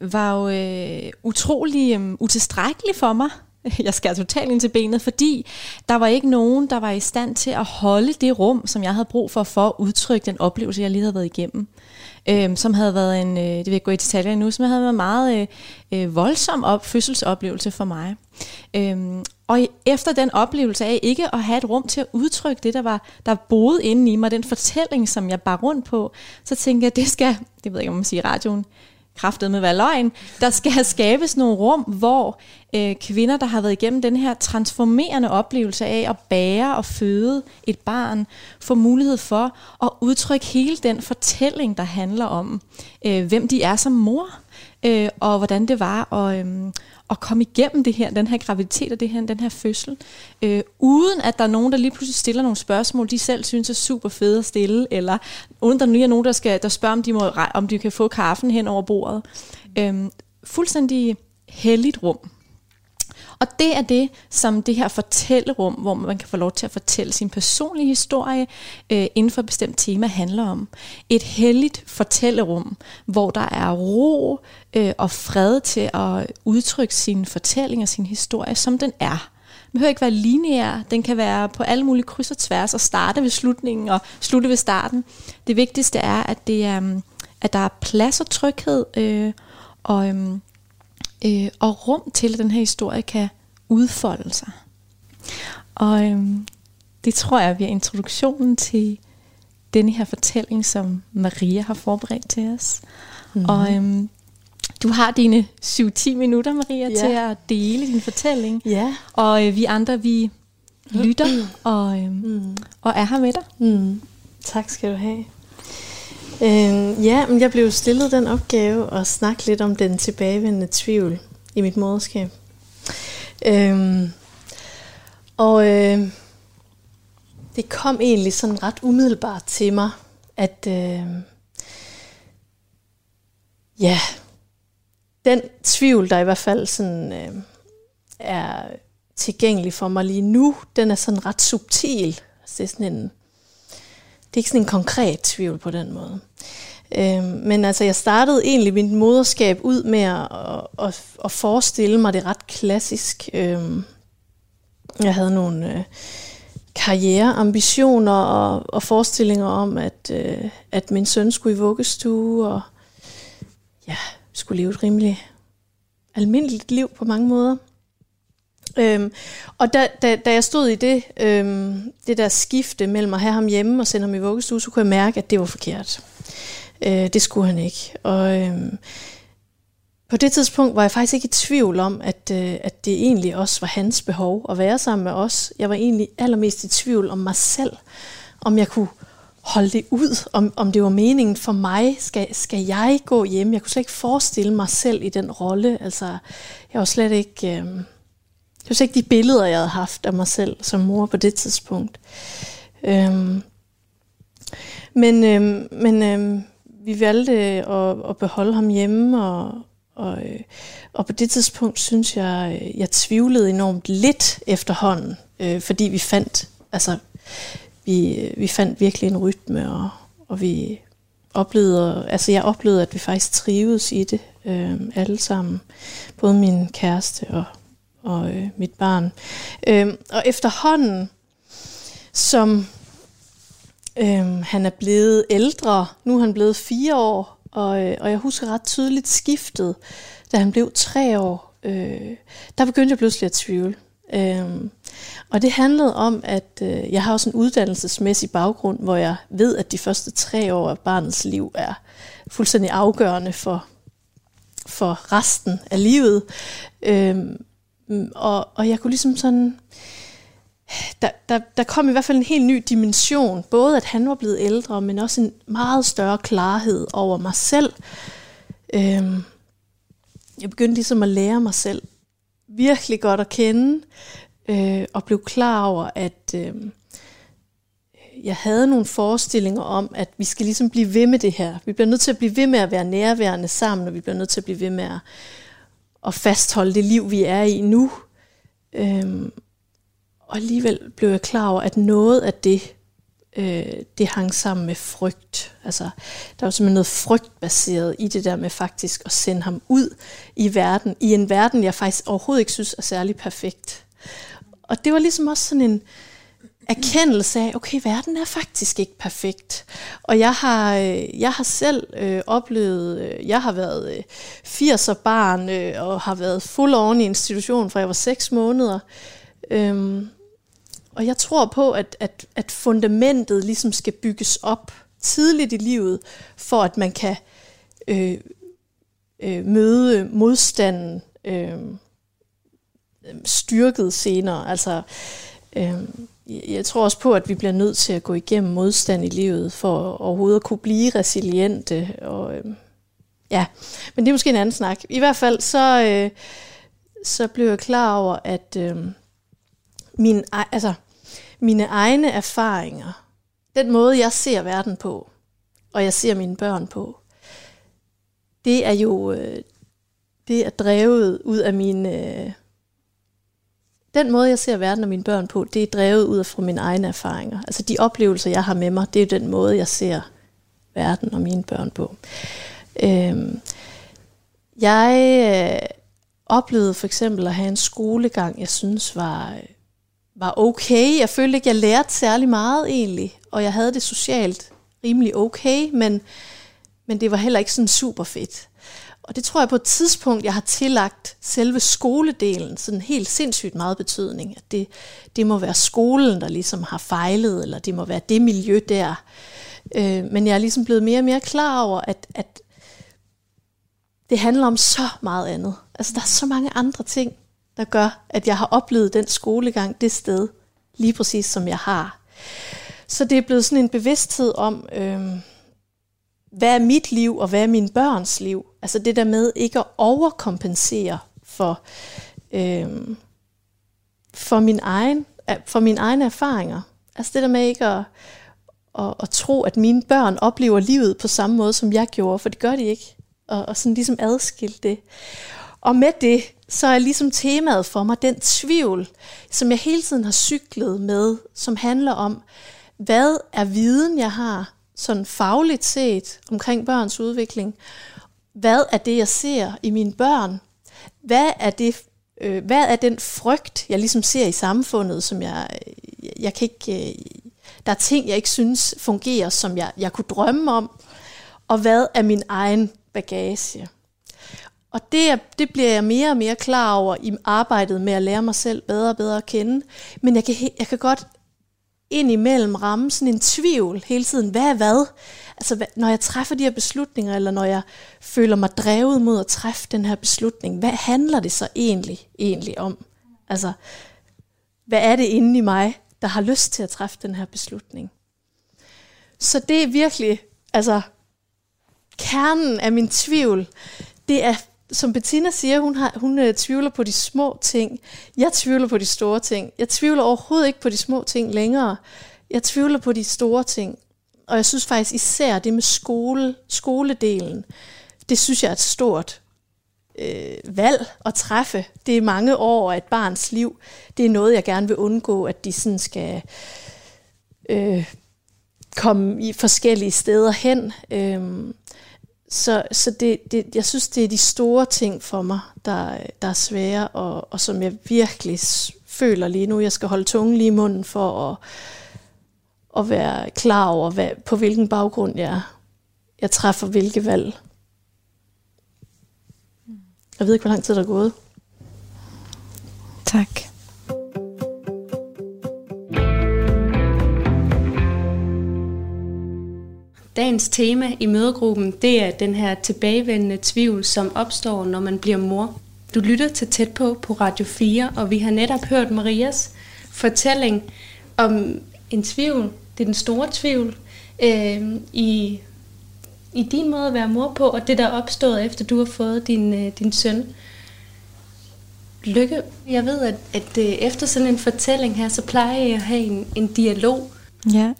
var jo øh, utrolig øh, utilstrækkelig for mig. Jeg skal totalt ind til benet, fordi der var ikke nogen, der var i stand til at holde det rum, som jeg havde brug for, for at udtrykke den oplevelse, jeg lige havde været igennem. Øh, som havde været en, øh, det vil jeg gå i detaljer nu, som havde været en meget øh, øh, voldsom op, fødselsoplevelse for mig. Øh, og efter den oplevelse af ikke at have et rum til at udtrykke det, der var der boede inde i mig, den fortælling, som jeg bar rundt på, så tænkte jeg, det skal, det ved jeg ikke, om man siger i radioen, kraftet med være løgn. Der skal skabes nogle rum, hvor øh, kvinder, der har været igennem den her transformerende oplevelse af at bære og føde et barn, får mulighed for at udtrykke hele den fortælling, der handler om, øh, hvem de er som mor, øh, og hvordan det var at, øh, at komme igennem det her, den her graviditet og det her, den her fødsel, øh, uden at der er nogen, der lige pludselig stiller nogle spørgsmål, de selv synes er super fede at stille, eller uden der nu er nogen, der, skal, der spørger, om de, må, om de kan få kaffen hen over bordet. Øh, fuldstændig helligt rum. Og det er det, som det her fortællerum, hvor man kan få lov til at fortælle sin personlige historie øh, inden for et bestemt tema, handler om. Et helligt fortællerum, hvor der er ro øh, og fred til at udtrykke sin fortælling og sin historie, som den er. Den behøver ikke være lineær, den kan være på alle mulige kryds og tværs, og starte ved slutningen og slutte ved starten. Det vigtigste er, at, det er, at der er plads og tryghed, øh, og, øh, øh, og rum til, at den her historie kan udfolde sig. Og øh, det tror jeg bliver introduktionen til denne her fortælling, som Maria har forberedt til os. Mm-hmm. Og øh, du har dine 7-10 minutter, Maria, ja. til at dele din fortælling.
Ja.
Og øh, vi andre, vi lytter og, øh, mm. og er her med dig.
Mm. Tak skal du have. Øh, ja, men jeg blev stillet den opgave at snakke lidt om den tilbagevendende tvivl i mit moderskab. Øh, og øh, det kom egentlig sådan ret umiddelbart til mig, at øh, ja, den tvivl, der i hvert fald sådan, øh, er tilgængelig for mig lige nu, den er sådan ret subtil. Altså, det er sådan en det er ikke sådan en konkret tvivl på den måde. Øh, men altså, jeg startede egentlig mit moderskab ud med at, at, at forestille mig det ret klassisk. Øh, jeg havde nogle øh, karriereambitioner og, og forestillinger om, at, øh, at min søn skulle i vuggestue, og ja, skulle leve et rimelig almindeligt liv på mange måder. Øhm, og da, da, da jeg stod i det, øhm, det der skifte mellem at have ham hjemme og sende ham i vuggestue, så kunne jeg mærke, at det var forkert. Øh, det skulle han ikke. Og øhm, på det tidspunkt var jeg faktisk ikke i tvivl om, at, øh, at det egentlig også var hans behov at være sammen med os. Jeg var egentlig allermest i tvivl om mig selv, om jeg kunne holde det ud, om, om det var meningen for mig, skal, skal jeg gå hjem? Jeg kunne slet ikke forestille mig selv i den rolle. Altså, jeg var slet ikke... Øh, det var ikke de billeder, jeg havde haft af mig selv som mor på det tidspunkt. Øhm, Men, øhm, men øhm, vi valgte at, at beholde ham hjemme, og, og, øh, og på det tidspunkt synes jeg, jeg tvivlede enormt lidt efterhånden, øh, fordi vi fandt, altså, vi, øh, vi fandt virkelig en rytme, og, og vi oplevede, altså jeg oplevede, at vi faktisk trivedes i det, øh, alle sammen. Både min kæreste og, og øh, mit barn. Øh, og efterhånden, som øh, han er blevet ældre, nu er han blevet fire år, og, øh, og jeg husker ret tydeligt skiftet, da han blev tre år. Øh, der begyndte jeg pludselig at tvivle. Øhm, og det handlede om, at øh, jeg har også en uddannelsesmæssig baggrund, hvor jeg ved, at de første tre år af barnets liv er fuldstændig afgørende for, for resten af livet. Øhm, Øhm, og, og jeg kunne ligesom sådan... Der, der, der kom i hvert fald en helt ny dimension. Både at han var blevet ældre, men også en meget større klarhed over mig selv. Øhm, jeg begyndte ligesom at lære mig selv virkelig godt at kende, øh, og blev klar over, at øh, jeg havde nogle forestillinger om, at vi skal ligesom blive ved med det her. Vi bliver nødt til at blive ved med at være nærværende sammen, og vi bliver nødt til at blive ved med at, at fastholde det liv, vi er i nu. Øhm, og alligevel blev jeg klar over, at noget af det, øh, det hang sammen med frygt. Altså, der var simpelthen noget frygtbaseret i det der med faktisk at sende ham ud i verden, i en verden, jeg faktisk overhovedet ikke synes er særlig perfekt. Og det var ligesom også sådan en erkendelse af, okay, verden er faktisk ikke perfekt. Og jeg har, øh, jeg har selv øh, oplevet, øh, jeg har været øh, 80'er barn øh, og har været fuld oven i institution, fra jeg var 6 måneder. Øhm, og jeg tror på, at, at, at fundamentet ligesom skal bygges op tidligt i livet, for at man kan øh, øh, møde modstanden øh, styrket senere. Altså, øh, jeg tror også på, at vi bliver nødt til at gå igennem modstand i livet, for overhovedet at kunne blive resiliente. Og, øh, ja, men det er måske en anden snak. I hvert fald så, øh, så blev jeg klar over, at øh, min, e, altså, mine egne erfaringer, den måde, jeg ser verden på, og jeg ser mine børn på, det er jo øh, det er drevet ud af mine... Øh, den måde, jeg ser verden og mine børn på, det er drevet ud af fra mine egne erfaringer. Altså de oplevelser, jeg har med mig, det er den måde, jeg ser verden og mine børn på. Øhm, jeg øh, oplevede for eksempel at have en skolegang, jeg synes var øh, var okay. Jeg følte ikke, jeg lærte særlig meget egentlig, og jeg havde det socialt rimelig okay, men, men det var heller ikke sådan super fedt. Og det tror jeg på et tidspunkt, jeg har tillagt selve skoledelen sådan helt sindssygt meget betydning. At det, det må være skolen, der ligesom har fejlet, eller det må være det miljø der. Øh, men jeg er ligesom blevet mere og mere klar over, at, at det handler om så meget andet. Altså der er så mange andre ting, der gør, at jeg har oplevet den skolegang det sted, lige præcis som jeg har. Så det er blevet sådan en bevidsthed om, øh, hvad er mit liv, og hvad er mine børns liv? Altså det der med ikke at overkompensere for, øh, for, min egen, for mine egne erfaringer. Altså det der med ikke at, at, at tro, at mine børn oplever livet på samme måde, som jeg gjorde, for det gør de ikke. Og, og sådan ligesom adskille det. Og med det, så er ligesom temaet for mig den tvivl, som jeg hele tiden har cyklet med, som handler om, hvad er viden, jeg har, sådan fagligt set, omkring børns udvikling? Hvad er det, jeg ser i mine børn? Hvad er det, øh, hvad er den frygt, jeg ligesom ser i samfundet, som jeg, jeg kan ikke, øh, der er ting, jeg ikke synes fungerer, som jeg, jeg kunne drømme om, og hvad er min egen bagage? Og det, det bliver jeg mere og mere klar over i arbejdet med at lære mig selv bedre og bedre at kende. Men jeg kan, jeg kan godt indimellem ramme sådan en tvivl hele tiden. Hvad er hvad? Altså, hvad, når jeg træffer de her beslutninger, eller når jeg føler mig drevet mod at træffe den her beslutning, hvad handler det så egentlig, egentlig om? Altså, hvad er det inde i mig, der har lyst til at træffe den her beslutning? Så det er virkelig, altså, kernen af min tvivl, det er som Bettina siger, hun, har, hun øh, tvivler på de små ting. Jeg tvivler på de store ting. Jeg tvivler overhovedet ikke på de små ting længere. Jeg tvivler på de store ting. og jeg synes faktisk især det med skole, skoledelen, det synes jeg er et stort øh, valg at træffe. Det er mange år af et barns liv. Det er noget, jeg gerne vil undgå, at de sådan skal øh, komme i forskellige steder hen. Øh, så så det, det, jeg synes, det er de store ting for mig, der, der er svære, og, og som jeg virkelig føler lige nu. Jeg skal holde tungen lige i munden for at, at være klar over, hvad, på hvilken baggrund jeg, jeg træffer hvilke valg. Jeg ved ikke, hvor lang tid der er gået.
Tak.
Dagens tema i mødegruppen, det er den her tilbagevendende tvivl, som opstår, når man bliver mor. Du lytter til tæt på på Radio 4, og vi har netop hørt Marias fortælling om en tvivl, det er den store tvivl, øh, i, i din måde at være mor på, og det der er opstået efter du har fået din, øh, din søn. Lykke, jeg ved, at, at øh, efter sådan en fortælling her, så plejer jeg at have en, en dialog.
Ja.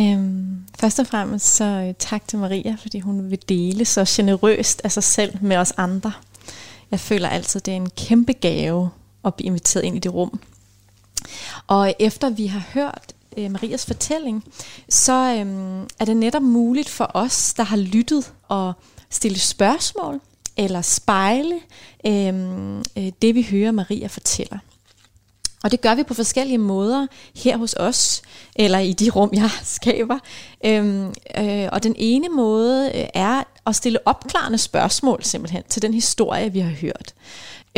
Øhm, først og fremmest så øh, tak til Maria, fordi hun vil dele så generøst af sig selv med os andre. Jeg føler altid, det er en kæmpe gave at blive inviteret ind i det rum. Og efter vi har hørt øh, Marias fortælling, så øh, er det netop muligt for os, der har lyttet og stille spørgsmål eller spejle øh, øh, det, vi hører Maria fortæller. Og det gør vi på forskellige måder her hos os, eller i de rum, jeg skaber. Øhm, øh, og den ene måde øh, er at stille opklarende spørgsmål simpelthen til den historie, vi har hørt.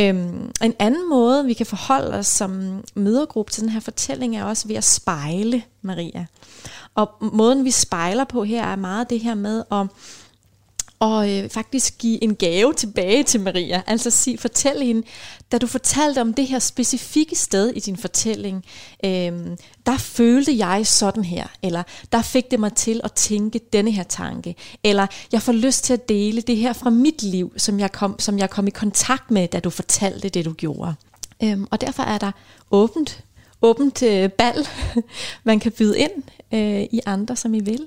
Øhm, en anden måde, vi kan forholde os som mødergruppe til den her fortælling, er også ved at spejle Maria. Og måden, vi spejler på her, er meget det her med at og øh, faktisk give en gave tilbage til Maria. Altså sig, fortæl hende, da du fortalte om det her specifikke sted i din fortælling, øh, der følte jeg sådan her, eller der fik det mig til at tænke denne her tanke, eller jeg får lyst til at dele det her fra mit liv, som jeg kom, som jeg kom i kontakt med, da du fortalte det, du gjorde. Øh, og derfor er der åbent, åbent øh, bal, man kan byde ind øh, i andre, som I vil.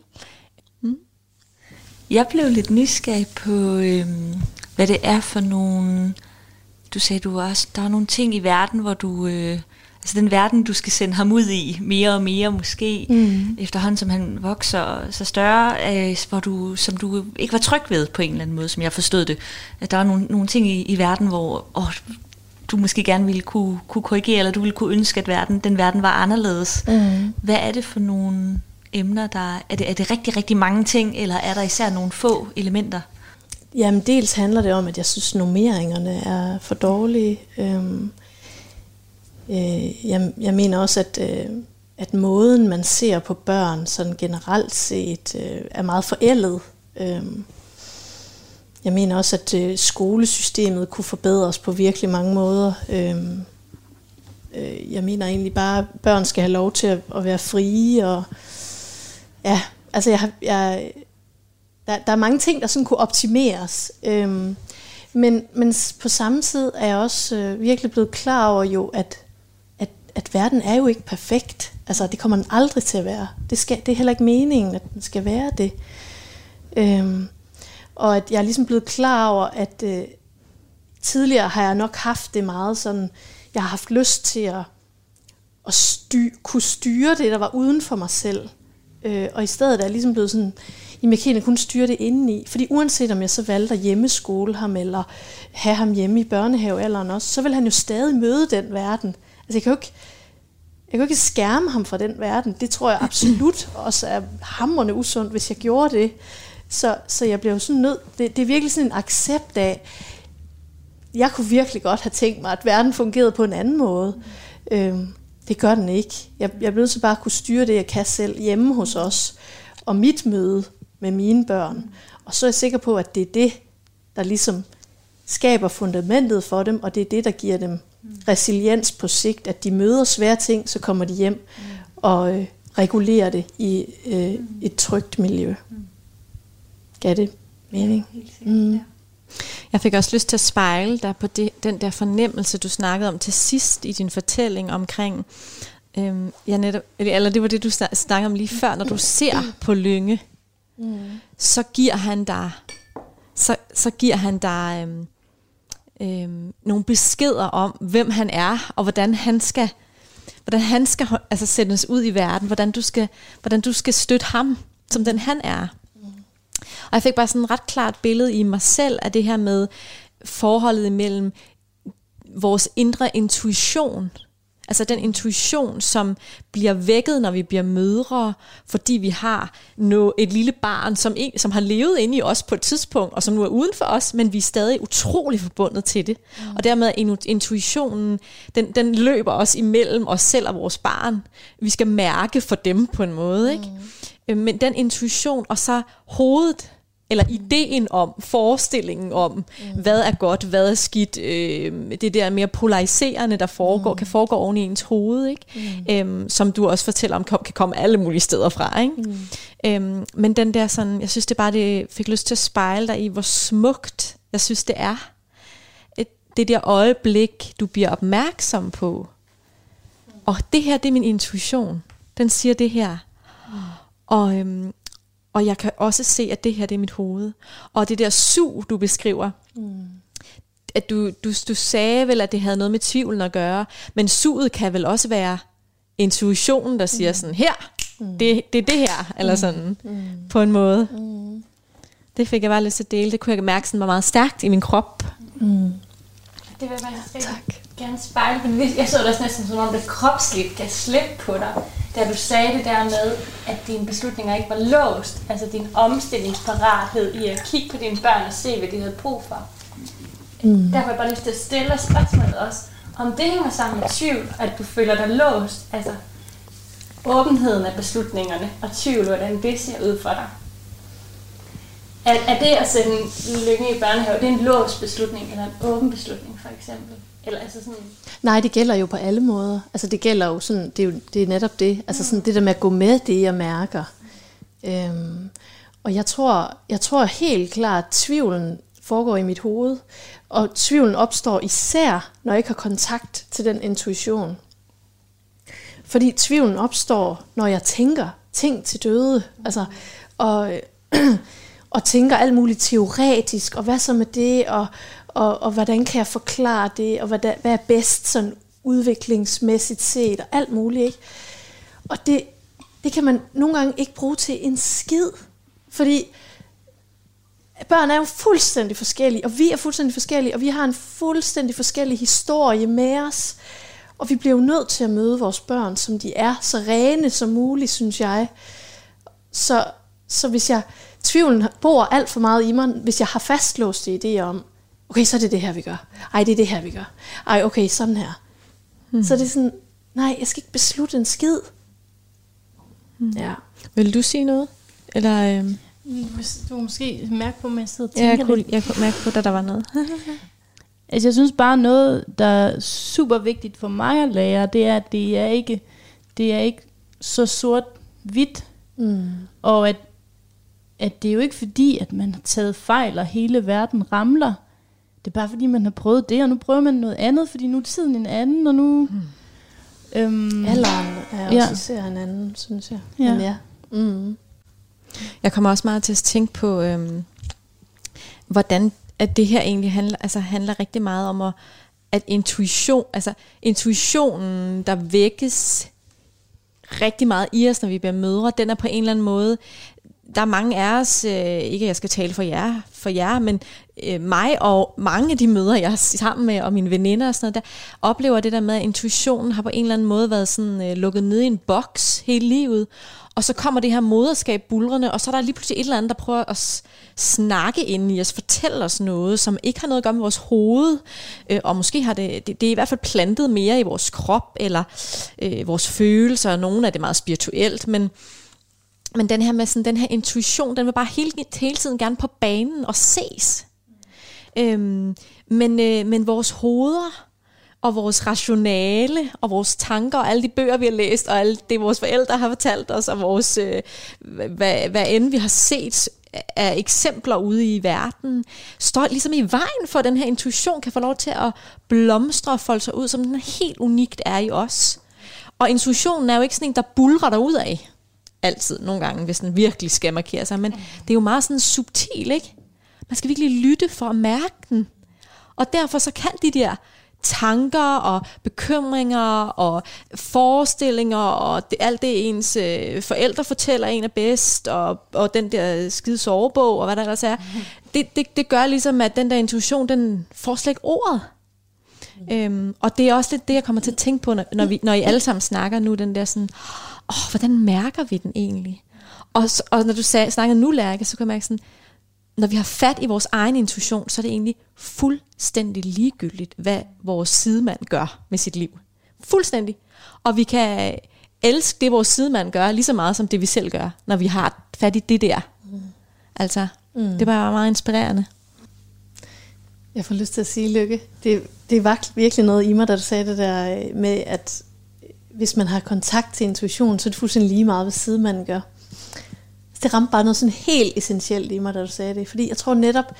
Jeg blev lidt nysgerrig på, øhm, hvad det er for nogle... Du sagde, du også, der er nogle ting i verden, hvor du... Øh, altså den verden, du skal sende ham ud i, mere og mere måske, mm. efterhånden som han vokser så større, øh, hvor du, som du ikke var tryg ved på en eller anden måde, som jeg forstod det. At der er nogle, nogle ting i, i verden, hvor åh, du måske gerne ville kunne, kunne korrigere, eller du ville kunne ønske, at verden, den verden var anderledes. Mm. Hvad er det for nogle emner, der er det, er det rigtig, rigtig mange ting, eller er der især nogle få elementer?
Jamen dels handler det om, at jeg synes, nummeringerne er for dårlige. Øhm, øh, jeg, jeg mener også, at, øh, at måden, man ser på børn sådan generelt set, øh, er meget forældet. Øhm, jeg mener også, at øh, skolesystemet kunne forbedres på virkelig mange måder. Øhm, øh, jeg mener egentlig bare, at børn skal have lov til at, at være frie og Ja, altså jeg, jeg, der, der er mange ting, der sådan kunne optimeres. Øhm, men, men på samme tid er jeg også øh, virkelig blevet klar over jo, at, at, at verden er jo ikke perfekt. Altså det kommer den aldrig til at være. Det, skal, det er heller ikke meningen, at den skal være det. Øhm, og at jeg er ligesom blevet klar over, at øh, tidligere har jeg nok haft det meget sådan, jeg har haft lyst til at, at sty, kunne styre det, der var uden for mig selv. Øh, og i stedet er jeg ligesom blevet sådan, jamen jeg kan kun styre det indeni. Fordi uanset om jeg så valgte at hjemmeskole ham, eller have ham hjemme i børnehavealderen også, så vil han jo stadig møde den verden. Altså jeg kan jo ikke, jeg kan jo ikke skærme ham fra den verden. Det tror jeg absolut også er hamrende usundt, hvis jeg gjorde det. Så, så jeg bliver jo sådan nødt, det, det er virkelig sådan en accept af, jeg kunne virkelig godt have tænkt mig, at verden fungerede på en anden måde. Mm. Øhm, det gør den ikke. Jeg, jeg bliver nødt til bare at kunne styre det, jeg kan selv hjemme hos os, og mit møde med mine børn. Og så er jeg sikker på, at det er det, der ligesom skaber fundamentet for dem, og det er det, der giver dem resiliens på sigt, at de møder svære ting, så kommer de hjem og øh, regulerer det i øh, et trygt miljø. Gav det mening? Mm.
Jeg fik også lyst til at spejle dig på det, den der fornemmelse, du snakkede om til sidst i din fortælling omkring Øhm, ja, netop, eller det var det, du snakkede om lige før, når du ser på Lynge, mm. så giver han dig, så, så giver han dig øhm, øhm, nogle beskeder om, hvem han er, og hvordan han skal, hvordan han skal altså, sættes ud i verden, hvordan du skal, hvordan du skal støtte ham, som den han er. Og jeg fik bare sådan et ret klart billede i mig selv af det her med forholdet imellem vores indre intuition, Altså den intuition, som bliver vækket, når vi bliver mødre, fordi vi har no, et lille barn, som, en, som har levet inde i os på et tidspunkt, og som nu er uden for os, men vi er stadig utrolig forbundet til det. Mm. Og dermed er intuitionen, den, den løber os imellem os selv og vores barn. Vi skal mærke for dem på en måde. Ikke? Mm. Men den intuition, og så hovedet, eller ideen om, forestillingen om, mm. hvad er godt, hvad er skidt, øh, det der mere polariserende, der foregår, mm. kan foregå oven i ens hoved, ikke? Mm. Øhm, som du også fortæller om, kan, kan komme alle mulige steder fra. Ikke? Mm. Øhm, men den der sådan, jeg synes det bare, det fik lyst til at spejle dig i, hvor smukt jeg synes det er. Et, det der øjeblik, du bliver opmærksom på. Og det her, det er min intuition. Den siger det her. Mm. Og, øhm, og jeg kan også se, at det her det er mit hoved. Og det der sug, du beskriver, mm. at du, du, du sagde vel, at det havde noget med tvivlen at gøre, men suget kan vel også være intuitionen, der siger mm. sådan, her, mm. det, det er det her, eller mm. sådan, mm. på en måde. Mm. Det fik jeg bare lyst til at dele. Det kunne jeg mærke sådan var meget stærkt i min krop. Mm.
Det vil jeg tak. gerne spejle. Jeg så det næsten som om det kropsligt kan slippe på dig da du sagde det der med, at dine beslutninger ikke var låst, altså din omstillingsparathed i at kigge på dine børn og se, hvad de havde brug for. Mm. Derfor har jeg bare lyst til at stille spørgsmålet også, om det hænger sammen med tvivl, at du føler dig låst, altså åbenheden af beslutningerne og tvivl, hvordan det ser ud for dig. Er, er det at sende Lykke i børnehave, det er en låst beslutning eller en åben beslutning for eksempel? Eller altså sådan...
Nej, det gælder jo på alle måder. Altså det gælder jo sådan, det er, jo, det er netop det. Altså sådan det der med at gå med det, jeg mærker. Øhm, og jeg tror, jeg tror helt klart, at tvivlen foregår i mit hoved. Og tvivlen opstår især, når jeg ikke har kontakt til den intuition. Fordi tvivlen opstår, når jeg tænker ting til døde. Altså, og, og tænker alt muligt teoretisk, og hvad så med det, og, og, og hvordan kan jeg forklare det, og hvad, der, hvad er bedst sådan udviklingsmæssigt set, og alt muligt. Ikke? Og det, det kan man nogle gange ikke bruge til en skid, fordi børn er jo fuldstændig forskellige, og vi er fuldstændig forskellige, og vi har en fuldstændig forskellig historie med os. Og vi bliver jo nødt til at møde vores børn, som de er, så rene som muligt, synes jeg. Så, så hvis jeg, tvivlen bor alt for meget i mig, hvis jeg har fastlåste idéer om, okay, så er det det her, vi gør. Ej, det er det her, vi gør. Ej, okay, sådan her. Hmm. Så det er sådan, nej, jeg skal ikke beslutte en skid.
Hmm. Ja. Vil du sige noget? Eller, øhm?
Du måske mærke på, at jeg sidder og
tænker ja, jeg kunne, jeg kunne mærke på, at der var noget.
altså, jeg synes bare noget, der er super vigtigt for mig at lære, det er, at det er ikke, det er ikke så sort-hvidt. Mm. Og at, at det er jo ikke fordi, at man har taget fejl, og hele verden ramler. Det er bare fordi, man har prøvet det, og nu prøver man noget andet, fordi nu er tiden en anden, og nu... Mm.
Øhm, Alderen er også ja. især en anden, synes jeg. Ja. Men ja. Mm.
Jeg kommer også meget til at tænke på, øhm, hvordan at det her egentlig handler, altså handler rigtig meget om at, at intuition, altså intuitionen, der vækkes rigtig meget i os, når vi bliver mødre, den er på en eller anden måde, der er mange af os, øh, ikke at jeg skal tale for jer, for jer, men øh, mig og mange af de møder, jeg er sammen med, og mine veninder og sådan noget, der oplever det der med, at intuitionen har på en eller anden måde været sådan øh, lukket ned i en boks hele livet, og så kommer det her moderskab bulrende, og så er der lige pludselig et eller andet, der prøver at snakke ind i os, fortælle os noget, som ikke har noget at gøre med vores hoved, øh, og måske har det, det, det er i hvert fald plantet mere i vores krop, eller øh, vores følelser, og nogle af det meget spirituelt, men men den her med sådan, den her intuition, den vil bare hele, hele tiden gerne på banen og ses. Øhm, men, øh, men vores hoveder og vores rationale og vores tanker og alle de bøger, vi har læst, og alt det, vores forældre har fortalt os, og vores, øh, hvad, hvad end vi har set af eksempler ude i verden, står ligesom i vejen for, at den her intuition kan få lov til at blomstre og folde sig ud, som den helt unikt er i os. Og intuitionen er jo ikke sådan en, der bulrer dig ud af altid, nogle gange, hvis den virkelig skal markere sig. Men det er jo meget sådan subtil, ikke? Man skal virkelig lytte for at mærke den. Og derfor så kan de der tanker og bekymringer og forestillinger og det, alt det ens øh, forældre fortæller en er bedst og, og den der skide sovebog og hvad der ellers er, det, det, det gør ligesom, at den der intuition, den får slet ikke ordet. Øhm, og det er også lidt det, jeg kommer til at tænke på, når, når, vi, når I alle sammen snakker nu, den der sådan, åh, hvordan mærker vi den egentlig? Og, og når du sag, snakker nu, Lærke, så kan jeg mærke sådan, når vi har fat i vores egen intuition, så er det egentlig fuldstændig ligegyldigt, hvad vores sidemand gør med sit liv. Fuldstændig. Og vi kan elske det, vores sidemand gør, lige så meget som det, vi selv gør, når vi har fat i det der. Mm. Altså, mm. det var meget inspirerende.
Jeg får lyst til at sige, Lykke, det, det var virkelig noget i mig, da du sagde det der med, at hvis man har kontakt til intuition, så er det fuldstændig lige meget, hvad side man gør det ramte bare noget sådan helt essentielt i mig, da du sagde det. Fordi jeg tror netop,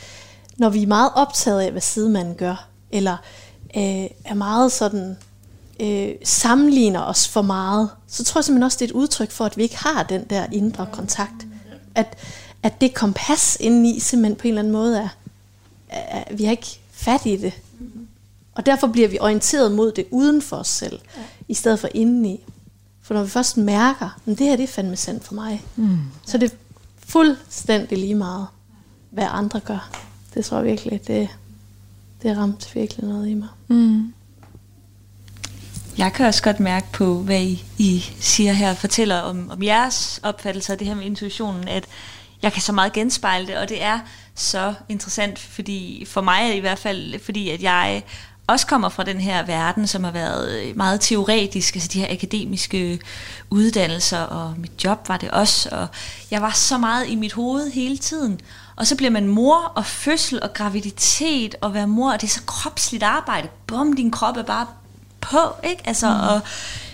når vi er meget optaget af, hvad sidemanden gør, eller øh, er meget sådan, øh, sammenligner os for meget, så tror jeg simpelthen også, det er et udtryk for, at vi ikke har den der indre kontakt. At, at det kompas indeni simpelthen på en eller anden måde er, er vi har ikke fat i det. Og derfor bliver vi orienteret mod det uden for os selv, i stedet for indeni. For når vi først mærker, at det her det er fandme sandt for mig, mm. så det er fuldstændig lige meget, hvad andre gør. Det tror jeg virkelig, det, det ramt virkelig noget i mig. Mm.
Jeg kan også godt mærke på, hvad I, I siger her, fortæller om, om jeres opfattelse af det her med intuitionen, at jeg kan så meget genspejle det, og det er så interessant, fordi for mig i hvert fald, fordi at jeg også kommer fra den her verden, som har været øh, meget teoretisk, altså de her akademiske uddannelser, og mit job var det også, og jeg var så meget i mit hoved hele tiden. Og så bliver man mor, og fødsel, og graviditet, og være mor, og det er så kropsligt arbejde. Bum, din krop er bare på, ikke? Altså, mm. og,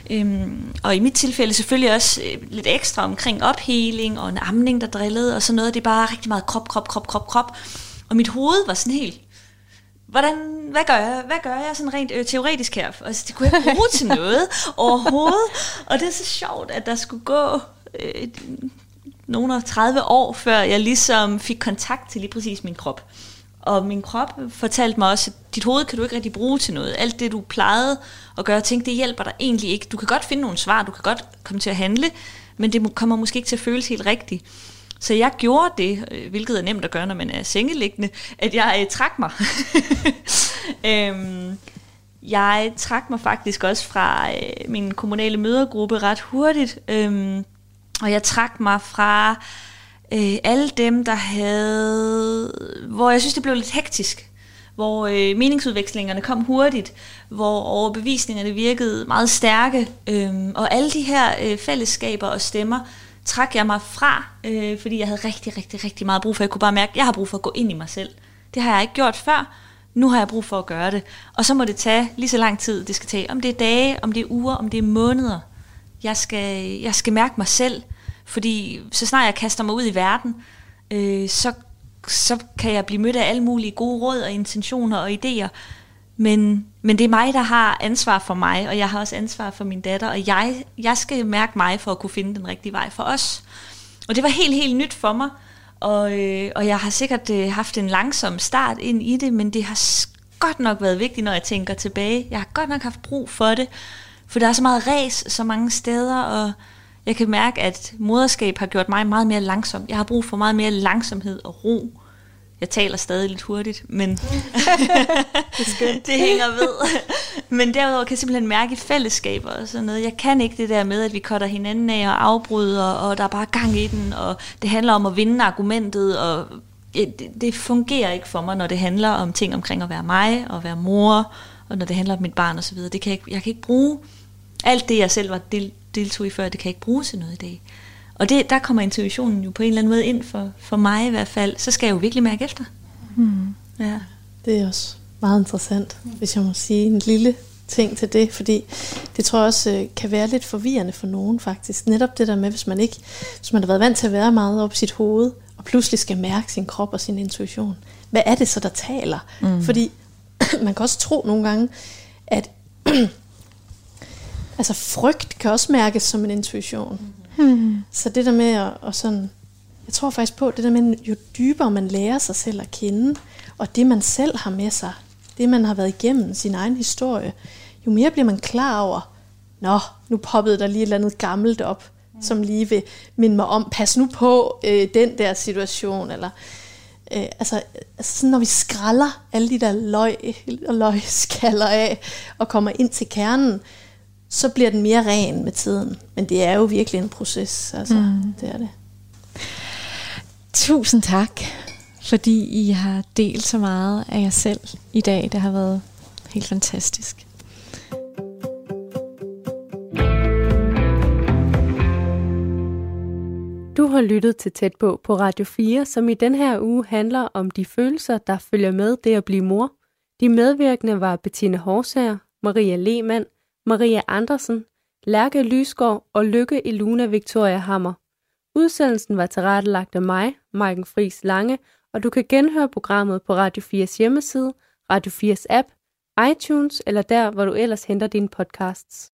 øhm, og i mit tilfælde selvfølgelig også øh, lidt ekstra omkring opheling, og en amning, der drillede, og sådan noget. Det er bare rigtig meget krop, krop, krop, krop, krop. Og mit hoved var sådan helt hvordan, hvad gør jeg, hvad gør jeg sådan rent øh, teoretisk her? Altså, det kunne jeg ikke bruge til noget overhovedet. Og det er så sjovt, at der skulle gå øh, nogle af 30 år, før jeg ligesom fik kontakt til lige præcis min krop. Og min krop fortalte mig også, at dit hoved kan du ikke rigtig bruge til noget. Alt det, du plejede at gøre, ting, det hjælper dig egentlig ikke. Du kan godt finde nogle svar, du kan godt komme til at handle, men det kommer måske ikke til at føles helt rigtigt. Så jeg gjorde det, øh, hvilket er nemt at gøre, når man er sengeliggende, at jeg øh, trak mig. øhm, jeg trak mig faktisk også fra øh, min kommunale mødergruppe ret hurtigt, øhm, og jeg trak mig fra øh, alle dem, der havde, hvor jeg synes, det blev lidt hektisk, hvor øh, meningsudvekslingerne kom hurtigt, hvor overbevisningerne virkede meget stærke, øh, og alle de her øh, fællesskaber og stemmer, trak jeg mig fra, øh, fordi jeg havde rigtig, rigtig, rigtig meget brug for. Jeg kunne bare mærke, at jeg har brug for at gå ind i mig selv. Det har jeg ikke gjort før. Nu har jeg brug for at gøre det. Og så må det tage lige så lang tid, det skal tage. Om det er dage, om det er uger, om det er måneder. Jeg skal, jeg skal mærke mig selv. Fordi så snart jeg kaster mig ud i verden, øh, så, så kan jeg blive mødt af alle mulige gode råd og intentioner og idéer. Men, men det er mig, der har ansvar for mig, og jeg har også ansvar for min datter, og jeg, jeg skal mærke mig for at kunne finde den rigtige vej for os. Og det var helt, helt nyt for mig, og, øh, og jeg har sikkert øh, haft en langsom start ind i det, men det har godt nok været vigtigt, når jeg tænker tilbage. Jeg har godt nok haft brug for det, for der er så meget ræs så mange steder, og jeg kan mærke, at moderskab har gjort mig meget mere langsom. Jeg har brug for meget mere langsomhed og ro. Jeg taler stadig lidt hurtigt, men det, det hænger ved. men derudover kan jeg simpelthen mærke i fællesskaber og sådan noget. Jeg kan ikke det der med, at vi cutter hinanden af og afbryder, og der er bare gang i den, og det handler om at vinde argumentet, og det, det fungerer ikke for mig, når det handler om ting omkring at være mig, og være mor, og når det handler om mit barn osv. Det kan jeg, jeg kan ikke bruge alt det, jeg selv var del, deltog i før, det kan jeg ikke bruge til noget i dag. Og det, der kommer intuitionen jo på en eller anden måde ind for, for mig i hvert fald. Så skal jeg jo virkelig mærke efter.
Hmm. Ja. Det er også meget interessant, hvis jeg må sige en lille ting til det, fordi det tror jeg også øh, kan være lidt forvirrende for nogen faktisk. Netop det der med, hvis man ikke, hvis man har været vant til at være meget op i sit hoved, og pludselig skal mærke sin krop og sin intuition. Hvad er det så, der taler? Mm. Fordi man kan også tro nogle gange, at Altså frygt kan også mærkes som en intuition. Mm. Så det der med at, at sådan, jeg tror faktisk på, det der med, jo dybere man lærer sig selv at kende, og det man selv har med sig, det man har været igennem, sin egen historie, jo mere bliver man klar over, nå, nu poppede der lige et eller andet gammelt op, mm. som lige vil minde mig om, pas nu på øh, den der situation, eller øh, altså, altså sådan, når vi skralder alle de der løg og løgskaller af, og kommer ind til kernen, så bliver den mere ren med tiden. Men det er jo virkelig en proces, altså, mm. det er det.
Tusind tak, fordi I har delt så meget af jer selv i dag. Det har været helt fantastisk.
Du har lyttet til Tæt på på Radio 4, som i den her uge handler om de følelser, der følger med det at blive mor. De medvirkende var Bettine Horsager, Maria Lehmann, Maria Andersen, Lærke Lysgaard og Lykke Eluna Victoria Hammer. Udsendelsen var tilrettelagt af mig, Maiken Friis Lange, og du kan genhøre programmet på Radio 4's hjemmeside, Radio 4's app, iTunes eller der, hvor du ellers henter dine podcasts.